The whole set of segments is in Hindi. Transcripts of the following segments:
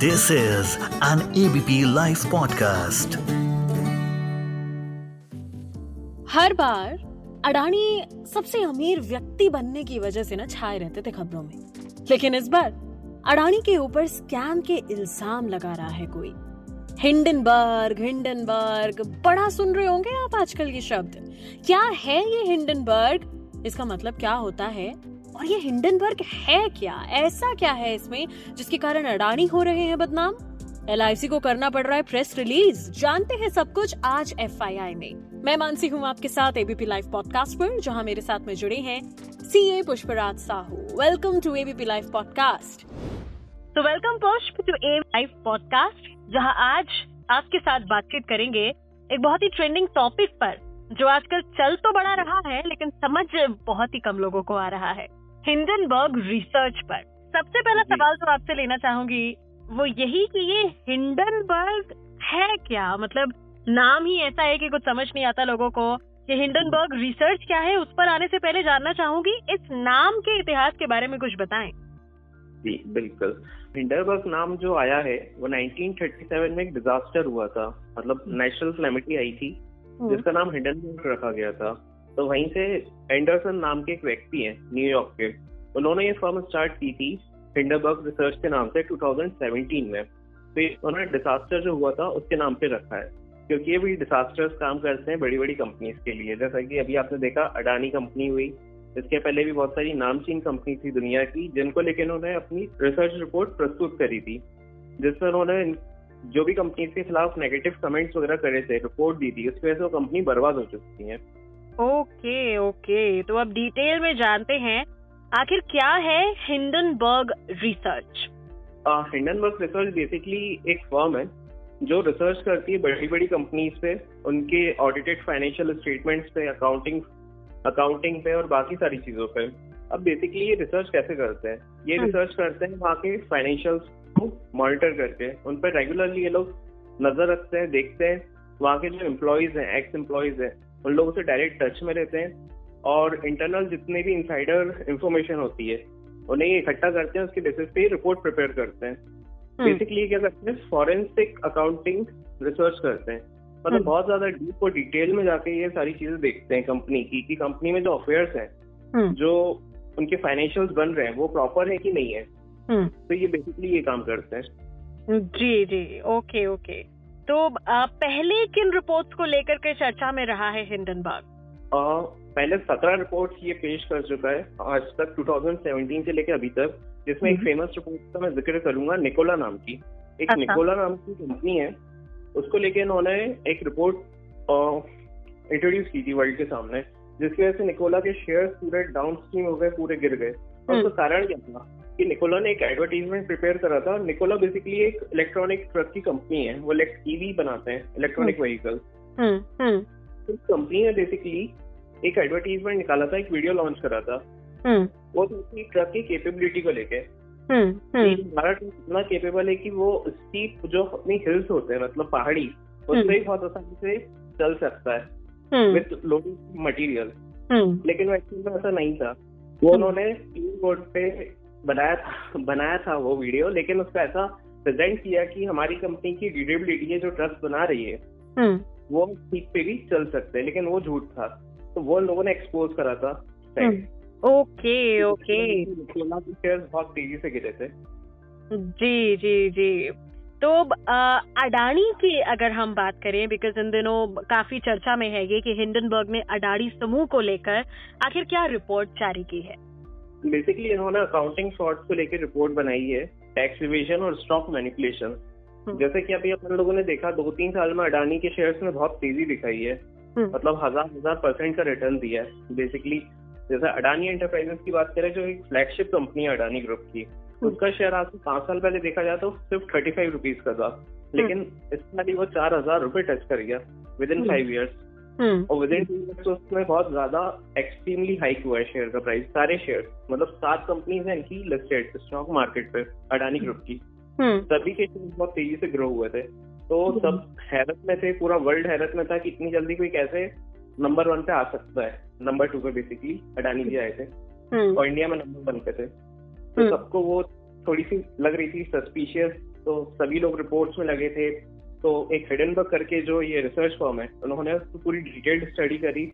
This is an ABP Life podcast. हर बार अडानी सबसे अमीर व्यक्ति बनने की वजह से ना छाए रहते थे खबरों में। लेकिन इस बार अडानी के ऊपर स्कैम के इल्ज़ाम लगा रहा है कोई। हिंडनबर्ग हिंडनबर्ग, बड़ा सुन रहे होंगे आप आजकल ये शब्द। क्या है ये हिंडनबर्ग? इसका मतलब क्या होता है? और ये हिंडनबर्ग है क्या? ऐसा क्या है इसमें, जिसके कारण अडानी हो रहे हैं बदनाम? एलआईसी को करना पड़ रहा है प्रेस रिलीज़। जानते हैं सब कुछ आज एफआईआई में। मैं मानसी हूँ आपके साथ एबीपी लाइव पॉडकास्ट पर, जहाँ मेरे साथ में जुड़े हैं C A Pushpraj Sahu. Welcome to ABP live podcast तो welcome Pushp to a live podcast जहाँ आज आपके साथ बातचीत करेंगे एक बहुत ही ट्रेंडिंग टॉपिक पर, जो आजकल चल तो बड़ा रहा है, लेकिन समझ बहुत ही कम लोगों को आ रहा है। हिंडनबर्ग रिसर्च पर। सबसे पहला सवाल जो आपसे लेना चाहूँगी वो यही कि ये हिंडनबर्ग है क्या? मतलब नाम ही ऐसा है कि कुछ समझ नहीं आता लोगों को। ये हिंडनबर्ग रिसर्च क्या है? उस पर आने से पहले जानना चाहूँगी इस नाम के इतिहास के बारे में कुछ बताएँ। जी बिल्कुल। हिंडनबर्ग नाम जो आया है वो 1937 में एक डिजास्टर हुआ था। मतलब नेशनल क्लैमिटी आई थी हम्म। जिसका नाम हिंडनबर्ग रखा गया था। तो वहीं से एंडरसन नाम के एक व्यक्ति हैं न्यूयॉर्क के। उन्होंने ये फर्म स्टार्ट की थी हिंडनबर्ग रिसर्च के नाम से 2017 में। तो उन्होंने डिजास्टर जो हुआ था, उसके नाम पे रखा है। क्योंकि ये भी डिजास्टर्स काम करते हैं बड़ी बड़ी कंपनीज़ के लिए। जैसा कि अभी आपने देखा अडानी कंपनी हुई। इसके पहले भी बहुत सारी नामचीन कंपनी थी दुनिया की, जिनको लेकर उन्होंने अपनी रिसर्च रिपोर्ट प्रस्तुत करी थी। जिसमें उन्होंने जो भी कंपनी के खिलाफ नेगेटिव कमेंट्स वगैरह करे थे रिपोर्ट दी थी, उसकी वजह से वो कंपनी बर्बाद हो चुकी है। Okay okay. तो अब डिटेल में जानते हैं आखिर क्या है Hindenburg research Hindenburg research basically एक फर्म है जो रिसर्च करती है बड़ी बड़ी कंपनीज़ पे उनके ऑडिटेड फाइनेंशियल स्टेटमेंट्स पे अकाउंटिंग अकाउंटिंग पे और बाकी सारी चीज़ों पे। अब बेसिकली ये रिसर्च कैसे करते हैं? ये हम्म। रिसर्च करते हैं वहाँ के फाइनेंशियल को मॉनिटर करके उन पर रेगुलरली ये लोग नज़र रखते हैं देखते हैं वहाँ के जो एम्प्लॉयज़ हैं एक्स एम्प्लॉयज़ हैं उन लोगों से डायरेक्ट टच में रहते हैं और इंटरनल जितने भी इंसाइडर इंफॉर्मेशन होती है उन्हें ये इकट्ठा करते हैं उसके बेसिस पे रिपोर्ट प्रिपेयर करते हैं हम्म। बेसिकली क्या करते हैं फॉरेंसिक अकाउंटिंग रिसर्च करते हैं मतलब हम्म। बहुत ज़्यादा डीप और डिटेल में जाके ये सारी चीज़ें देखते हैं कंपनी की कि कंपनी में जो अफेयर्स हैं हम्म, जो उनके फाइनेंशियल्स बन रहे हैं वो प्रॉपर है कि नहीं है हम्म। तो ये बेसिकली ये काम करते हैं जी जी ओके ओके तो पहले किन रिपोर्ट्स को लेकर के चर्चा में रहा है हिंडनबर्ग पहले सत्रह रिपोर्ट ये पेश कर चुका है आज तक 2017 से लेकर अभी तक जिसमें एक हम्म। फ़ेमस रिपोर्ट का मैं ज़िक्र करूँगा निकोला नाम की एक अच्छा। निकोला नाम की कंपनी है उसको लेके इन्होंने एक रिपोर्ट इंट्रोड्यूस की थी वर्ल्ड के सामने जिसकी वजह से निकोला के शेयर पूरे डाउन स्ट्रीम हो गए पूरे गिर गए और हम्म। उसका कारण क्या था कि निकोला ने एक एडवर्टीजमेंट प्रिपेयर करा था निकोला बेसिकली एक इलेक्ट्रॉनिक ट्रक की कंपनी है। वो ईवी बनाते हैं electronic vehicle hmm hmm. Company ने बेसिकली एक एडवर्टीजमेंट निकाला था एक वीडियो लॉन्च करा था। हम्म। वो तो उसकी ट्रक की केपेबिलिटी को लेके। हम्म कि हम्म हमारा ट्रक इतना केपेबल है कि वो स्टीप जो अपनी हिल्स होते हैं मतलब पहाड़ी उस हम्म। ही बहुत आसानी से चल सकता है हम्म। With loading material hmm. लेकिन वो एक्चुअली में ऐसा नहीं था। वो उन्होंने बोर्ड पे बनाया था बनाया था वो वीडियो लेकिन उसका ऐसा प्रेजेंट किया कि हमारी कंपनी की ड्यूरेबिलिटी है जो ट्रस्ट बना रही है हम्म। वो ठीक पे भी चल सकते हैं लेकिन वो झूठ था। तो वो लोगों ने एक्सपोज करा था। हम्म, ओके ओके। शेयर्स बहुत तेज़ी से गिरे थे। जी जी जी। तो अडानी की अगर हम बात करें बिकॉज़ इन दिनों काफ़ी चर्चा में है ये कि हिंडनबर्ग ने अडानी समूह को लेकर आखिर क्या रिपोर्ट जारी की है? बेसिकली इन्होंने अकाउंटिंग फ्रॉड को लेकर रिपोर्ट बनाई है टैक्स रिविजन और स्टॉक मैनिपुलेशन हम्म। जैसे कि अभी अपन लोगों ने देखा दो तीन साल में अडानी के शेयर्स में बहुत तेज़ी दिखाई है। हम्म। मतलब हज़ार हज़ार परसेंट का रिटर्न दिया है बेसिकली जैसे अडानी एंटरप्राइजेस की बात करें जो एक फ्लैगशिप कंपनी है अडानी ग्रुप की उसका शेयर आज से पाँच साल पहले देखा जाए तो सिर्फ़ थर्टी फाइव रुपीज़ का था। लेकिन इस साल वो चार हज़ार रूपए टच कर गया within hmm. Five years हम्म और विद इन तो उसमें बहुत ज़्यादा एक्सट्रीमली हाइक हुआ है शेयर का प्राइस सारे शेयर मतलब सात कंपनीज़ हैं इनकी लिस्टेड स्टॉक मार्केट पे अडानी ग्रुप की। हम्म। सभी के शेयर बहुत तेज़ी से ग्रो हुए थे। तो सब हैरत में थे पूरा वर्ल्ड हैरत में था कि इतनी जल्दी कोई कैसे नंबर वन पे आ सकता है। नंबर टू पे बेसिकली अडानी जी आए थे। हम्म। और इंडिया में नंबर वन पे थे। तो हम्म। सबको वो थोड़ी सी लग रही थी सस्पिशियस तो सभी लोग रिपोर्ट्स में लगे थे। तो एक हिडनबर्ग करके जो ये रिसर्च फॉर्म है उन्होंने उसको पूरी डिटेल्ड स्टडी करी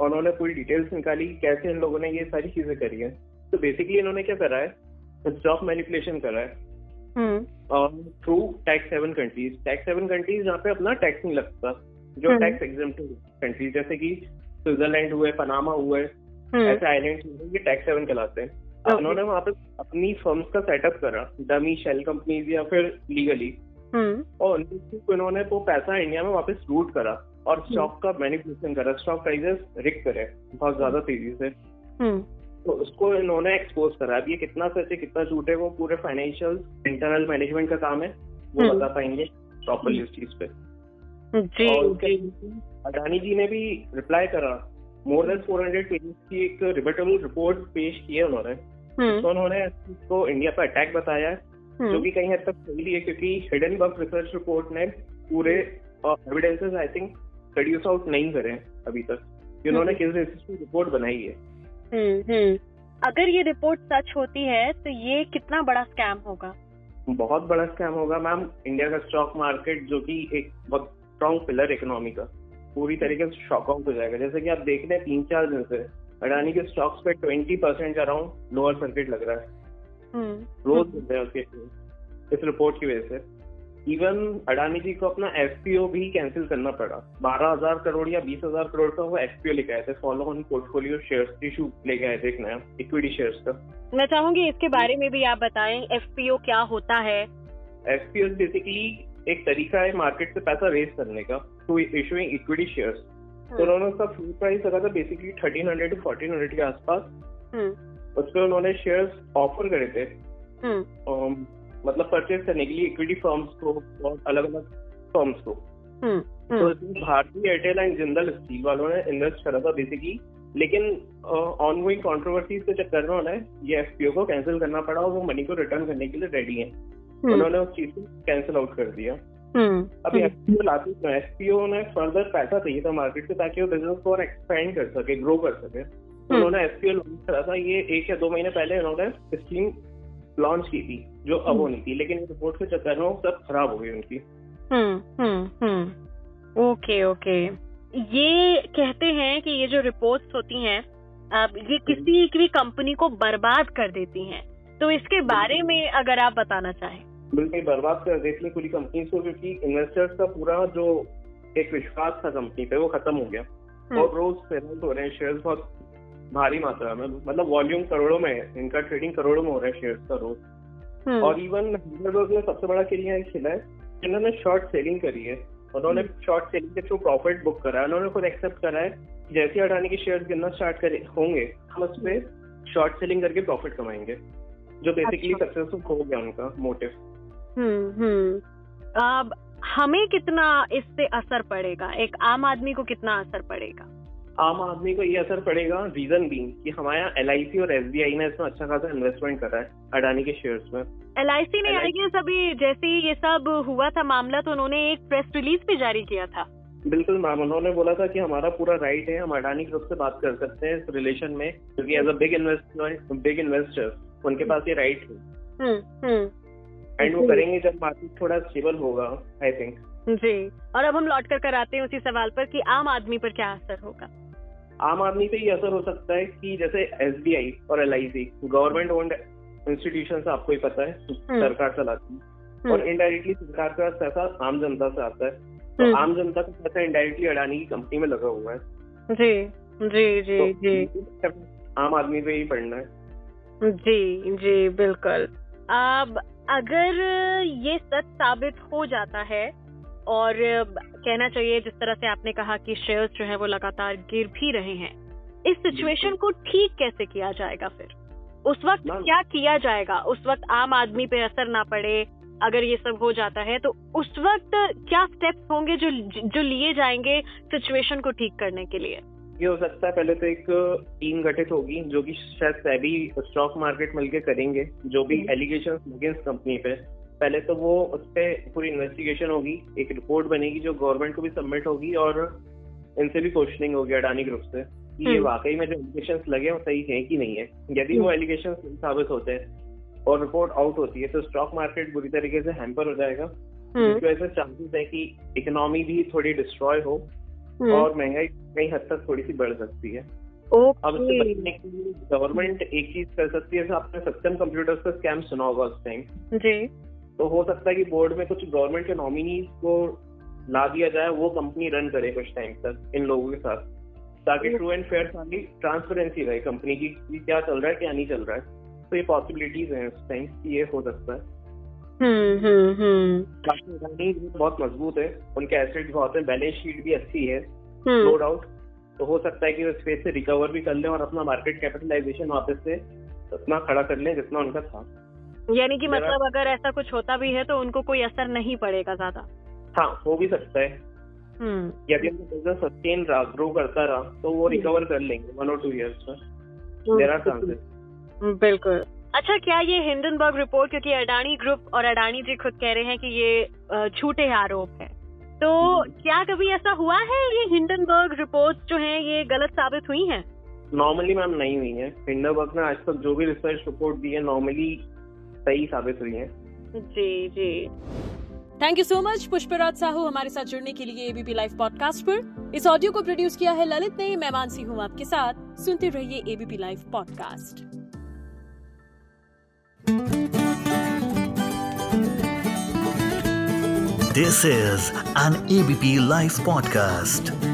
और उन्होंने पूरी डिटेल्स निकाली कैसे इन लोगों ने ये सारी चीज़ें करी है। तो बेसिकली इन्होंने क्या करा है? स्टॉक मैनिपुलेशन करा है। और through tax seven countries tax seven countries जहाँ पे अपना टैक्स नहीं लगता जो टैक्स एग्ज़ाम कंट्रीज़ जैसे कि स्विट्जरलैंड हुए पनामा हुए हम्म। ऐसे आइलैंड ये टैक्स सेवन कहलाते हैं। उन्होंने वहाँ पे अपनी फर्म्स का सेटअप करा डमी शेल कंपनीज़ या फिर लीगली हम्म। और उनको इन्होंने वो पैसा इंडिया में वापस रूट करा और स्टॉक का मैनिपुलेशन करा। स्टॉक प्राइजेस रिक करे बहुत ज़्यादा तेज़ी से। हम्म। तो उसको इन्होंने एक्सपोज करा। अब ये कितना सच है कितना झूठ है वो पूरे फाइनेंशियल इंटरनल मैनेजमेंट का काम है वो हम्म। बता पाएँगे प्रॉपरली उस चीज़ पे। जी और अडानी जी ने भी रिप्लाई करा। मोर देन 400 पेजेस की एक रिबेटेबल रिपोर्ट पेश की है उन्होंने। हम्म। तो उन्होंने इसको इंडिया पर अटैक बताया। है जो हम्म। कि कहीं हद तक सही भी है क्योंकि हिडनबर्ग रिसर्च रिपोर्ट ने पूरे evidences I think produce out नहीं करे अभी तक। कि उन्होंने किस बेसिस पे रिपोर्ट बनाई है। हम्म, हम्म। अगर ये रिपोर्ट सच होती है तो ये कितना बड़ा स्कैम होगा? बहुत बड़ा स्कैम होगा मैम इंडिया का स्टॉक मार्केट जो कि एक बहुत स्ट्रॉन्ग पिलर इकोनॉमी का पूरी तरीके से शॉक आउट हो जाएगा। जैसे कि आप देख रहे हैं तीन चार दिन से अडानी के स्टॉक्स पे twenty percent around lower circuit लग रहा है। हम्म, रोज मिल रहे हैं उसके इस रिपोर्ट की वजह से। इवन अडानी जी को अपना एफपीओ भी कैंसिल करना पड़ा। बारह हज़ार करोड़ या बीस हज़ार करोड़ का वो एफपीओ लेके आए थे। Follow on portfolio shares issue लेके आए थे एक नया इक्विटी शेयर्स का। मैं चाहूँगी इसके बारे में भी आप बताएँ एफपीओ क्या होता है? एफपीओ बेसिकली एक तरीका है मार्केट से पैसा रेज करने का टू इशूइंग इक्विटी शेयर्स तो उन्होंने उसका फ्री प्राइस रखा था basically thirteen hundred to fourteen hundred के आसपास। उस पर उन्होंने शेयर्स ऑफ़र करे थे। हम्म, um, मतलब परचेज करने के लिए इक्विटी फर्म्स को और अलग अलग फर्म्स को। हम्म, तो हम्म, इसमें भारतीय एयरटेल एंड जिंदल स्टील वालों ने इन्वेस्ट करा था बेसिकली लेकिन ऑन गोइंग कॉन्ट्रोवर्सीज के चक्कर में उन्हें ये एफपीओ को कैंसिल करना पड़ा और वो मनी को रिटर्न करने के लिए रेडी हैं। उन्होंने उस चीज़ को कैंसिल आउट कर दिया। अब एफपीओ लाते तो एफपीओ ने फर्दर पैसा चाहिए था मार्केट से ताकि वो बिज़नेस को और एक्सपेंड कर सके ग्रो कर सके। तो। उन्होंने एफपीओ लॉन्च करा था। ये एक या दो महीने पहले उन्होंने स्कीम लॉन्च की थी जो अब हम्म। होनी थी लेकिन रिपोर्ट के चक्कर में सब खराब हो गई उनकी। हम्म, हम्म, हम्म। Okay okay. ये कहते हैं कि ये जो रिपोर्ट्स होती हैं अब ये किसी भी कंपनी को बर्बाद कर देती हैं। तो इसके बारे में अगर आप बताना चाहें। बिल्कुल बर्बाद कर देती है पूरी कंपनी को क्योंकि इन्वेस्टर्स का पूरा जो एक विश्वास था कंपनी पे वो खत्म हो गया। हम्म, और रोज फेल हो रहे हैं शेयर्स बहुत भारी मात्रा में मतलब वॉल्यूम करोड़ों में है इनका ट्रेडिंग करोड़ों में हो रहा है शेयर का रोज हम्म, और इवन हिंडरबर्ग ने सबसे बड़ा यहाँ खेला है इन्होंने शॉर्ट सेलिंग करी है। उन्होंने शॉर्ट सेलिंग के थ्रू प्रॉफिट बुक करा है। उन्होंने खुद एक्सेप्ट करा है जैसे अडानी के शेयर्स गिरना स्टार्ट करे होंगे हम उस पे शॉर्ट सेलिंग करके प्रॉफिट कमाएँगे जो बेसिकली अच्छा। सक्सेसफुल हो गया उनका मोटिव हम्म हम्म। अब हमें कितना इससे असर पड़ेगा? एक आम आदमी को कितना असर पड़ेगा? आम आदमी को ये असर पड़ेगा रीजन भी कि हमारे एल और एस ने इसमें अच्छा खासा इन्वेस्टमेंट करा है अडानी के शेयर्स में। एल आई सी ने आई गेस अभी जैसे ही ये सब हुआ था मामला तो उन्होंने एक प्रेस रिलीज़ भी जारी किया था। बिल्कुल मैम उन्होंने बोला था कि हमारा पूरा राइट है हम अडानी ग्रुप से बात कर सकते हैं इस रिलेशन में क्योंकि as a big investor big investor उनके पास ये राइट है। हम्म हम्म। एंड वो करेंगे जब मार्केट थोड़ा स्टेबल होगा आई थिंक जी। और अब हम लौट कर कर आते हैं उसी सवाल पर कि आम आदमी पर क्या असर होगा? आम आदमी पे ये असर हो सकता है कि जैसे एसबीआई और LIC गवर्नमेंट ओन्ड इंस्टीट्यूशन आपको ही पता है सरकार चलाती है। हम्म, और इनडायरेक्टली सरकार का पैसा आम जनता से आता है। तो हम्म, आम जनता का पैसा इनडायरेक्टली अडानी की कंपनी में लगा हुआ है। जी जी जी जी। तो आम आदमी पे ही पड़ना है। जी जी बिल्कुल। अब अगर ये सच साबित हो जाता है और कहना चाहिए जिस तरह से आपने कहा कि शेयर्स जो है वो लगातार गिर भी रहे हैं इस सिचुएशन को ठीक कैसे किया जाएगा फिर? उस वक्त क्या किया जाएगा? उस वक्त आम आदमी पे असर ना पड़े अगर ये सब हो जाता है तो उस वक्त क्या स्टेप्स होंगे जो जो लिए जाएँगे सिचुएशन को ठीक करने के लिए? ये हो सकता है पहले तो एक टीम गठित होगी जो कि शायद सभी स्टॉक मार्केट मिलके करेंगे जो भी। एलिगेशन अगेंस्ट कंपनी पे। पहले तो वो उस पर पूरी इन्वेस्टिगेशन होगी एक रिपोर्ट बनेगी जो गवर्नमेंट को भी सबमिट होगी और इनसे भी क्वेश्चनिंग होगी अडानी ग्रुप से कि ये हम्म। वाकई में जो एलिगेशन लगे वो सही है कि नहीं है। यदि वो एलिगेशन साबित होते हैं और रिपोर्ट आउट होती है तो स्टॉक मार्केट बुरी तरीके से हैम्पर हो जाएगा। हम्म, जिसकी वजह से चांसेस है कि इकोनॉमी भी थोड़ी डिस्ट्रॉय हो हम्म, और महँगाई कई हद तक थोड़ी सी बढ़ सकती है। अब इससे बचने के लिए गवर्नमेंट एक चीज़ कर सकती है आपने सत्यम कंप्यूटर्स का स्कैम सुना होगा उस टाइम जी। तो हो सकता है कि बोर्ड में कुछ गवर्नमेंट के नॉमिनीज को ला दिया जाए वो कंपनी रन करे कुछ टाइम तक इन लोगों के साथ। ताकि ट्रू एंड फेयर सारी ट्रांसपेरेंसी रहे कंपनी की क्या चल रहा है क्या नहीं चल रहा है। तो ये पॉसिबिलिटीज हैं उस टाइम कि ये हो सकता है। हम्म हम्म हम्म। बाकी अडानी बहुत मज़बूत है। उनके एसेट्स बहुत है बैलेंस शीट भी अच्छी है। नो डाउट तो हो सकता है कि वो स्पेस से रिकवर भी कर लें और अपना मार्केट कैपिटलाइजेशन वापस से उतना खड़ा कर लें जितना उनका था। यानी कि मतलब अगर ऐसा कुछ होता भी है तो उनको कोई असर नहीं पड़ेगा ज़्यादा। हाँ हो भी सकता है। हम्म। यदि उनका बिज़नेस सस्टेन रहा ग्रो करता रहा तो वो रिकवर कर लेंगे वन और टू इयर्स में। देर आर चांसेस बिल्कुल। अच्छा क्या ये हिंडनबर्ग रिपोर्ट क्योंकि अडानी ग्रुप और अडानी जी खुद कह रहे हैं कि ये झूठे आरोप है। तो क्या कभी ऐसा हुआ है ये हिंडनबर्ग रिपोर्ट जो है ये गलत साबित हुई है? नॉर्मली मैम नहीं हुई है। हिंडनबर्ग ने आज तक जो भी रिसर्च रिपोर्ट दी है नॉर्मली सही साबित हुई है। जी जी। Thank you so much Pushpraj Sahu हमारे साथ जुड़ने के लिए एबीपी लाइव पॉडकास्ट पर। इस ऑडियो को प्रोड्यूस किया है ललित ने। मैं मानसी हूँ आपके साथ। सुनते रहिए ABP live podcast this is an ABP live podcast.